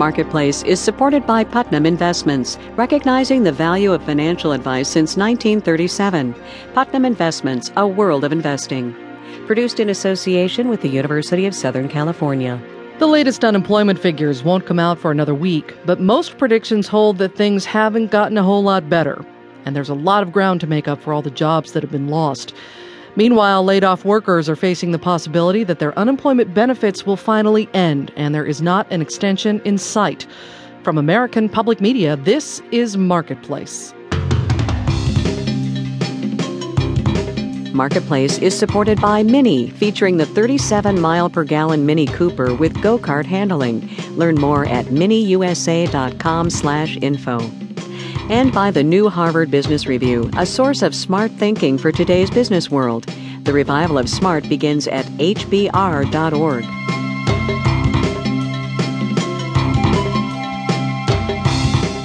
Marketplace is supported by Putnam Investments, recognizing the value of financial advice since 1937. Putnam Investments, a world of investing. Produced in association with the University of Southern California. The latest unemployment figures won't come out for another week, but most predictions hold that things haven't gotten a whole lot better. And there's a lot of ground to make up for all the jobs that have been lost. Meanwhile, laid off workers are facing the possibility that their unemployment benefits will finally end, and there is not an extension in sight. From American Public Media, this is Marketplace. Marketplace is supported by Mini, featuring the 37 mile per gallon Mini Cooper with go-kart handling. Learn more at miniusa.com/info and by the new Harvard Business Review, a source of smart thinking for today's business world. The revival of smart begins at hbr.org.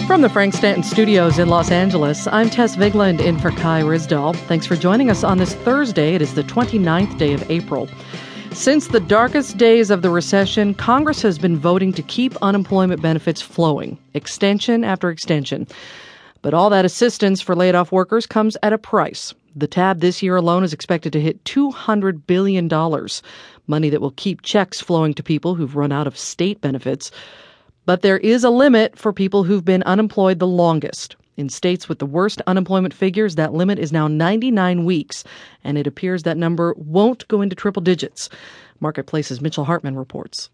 From the Frank Stanton Studios in Los Angeles, I'm Tess Vigland in for Kai Ryssdal. Thanks for joining us on this Thursday. It is the 29th day of April. Since the darkest days of the recession, Congress has been voting to keep unemployment benefits flowing, extension after extension. But all that assistance for laid off workers comes at a price. The tab this year alone is expected to hit $200 billion, money that will keep checks flowing to people who've run out of state benefits. But there is a limit for people who've been unemployed the longest. In states with the worst unemployment figures, that limit is now 99 weeks, and it appears that number won't go into triple digits. Marketplace's Mitchell Hartman reports.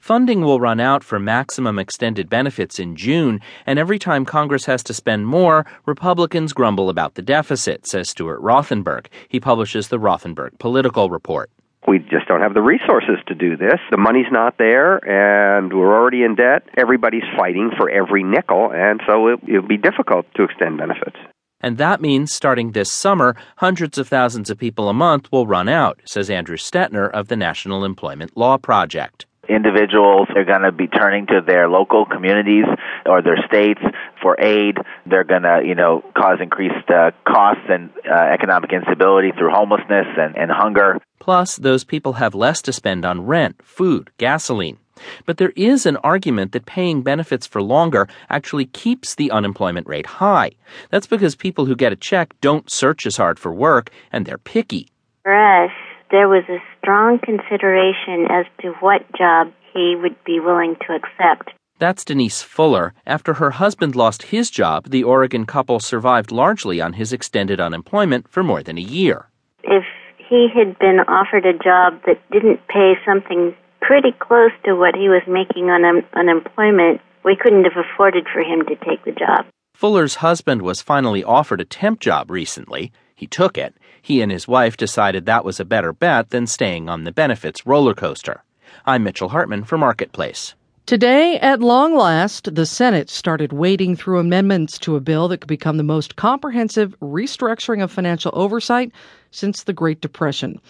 Funding will run out for maximum extended benefits in June, and every time Congress has to spend more, Republicans grumble about the deficit, says Stuart Rothenberg. He publishes the Rothenberg Political Report. We just don't have the resources to do this. The money's not there, and we're already in debt. Everybody's fighting for every nickel, and so it, it'll be difficult to extend benefits. And that means starting this summer, hundreds of thousands of people a month will run out, says Andrew Stettner of the National Employment Law Project individuals are going to be turning to their local communities or their states for aid. They're going to, you know, cause increased uh, costs and uh, economic instability through homelessness and, and hunger. Plus, those people have less to spend on rent, food, gasoline. But there is an argument that paying benefits for longer actually keeps the unemployment rate high. That's because people who get a check don't search as hard for work and they're picky. For us, there was a strong consideration as to what job he would be willing to accept. That's Denise Fuller. After her husband lost his job, the Oregon couple survived largely on his extended unemployment for more than a year. If he had been offered a job that didn't pay something pretty close to what he was making on un- unemployment, we couldn't have afforded for him to take the job. Fuller's husband was finally offered a temp job recently. He took it. He and his wife decided that was a better bet than staying on the benefits roller coaster. I'm Mitchell Hartman for Marketplace. Today, at long last, the Senate started wading through amendments to a bill that could become the most comprehensive restructuring of financial oversight since the Great Depression.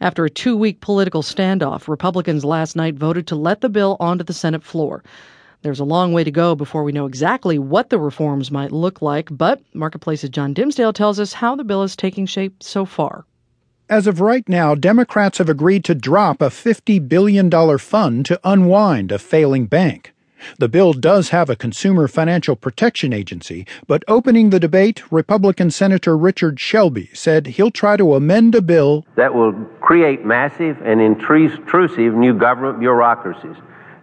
After a two week political standoff, Republicans last night voted to let the bill onto the Senate floor. There's a long way to go before we know exactly what the reforms might look like, but Marketplace's John Dimsdale tells us how the bill is taking shape so far. As of right now, Democrats have agreed to drop a $50 billion fund to unwind a failing bank. The bill does have a Consumer Financial Protection Agency, but opening the debate, Republican Senator Richard Shelby said he'll try to amend a bill that will create massive and intrusive new government bureaucracies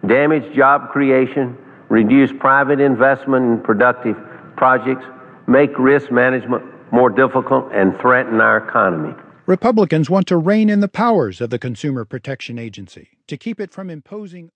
damage job creation, reduce private investment in productive projects, make risk management more difficult, and threaten our economy. Republicans want to rein in the powers of the Consumer Protection Agency to keep it from imposing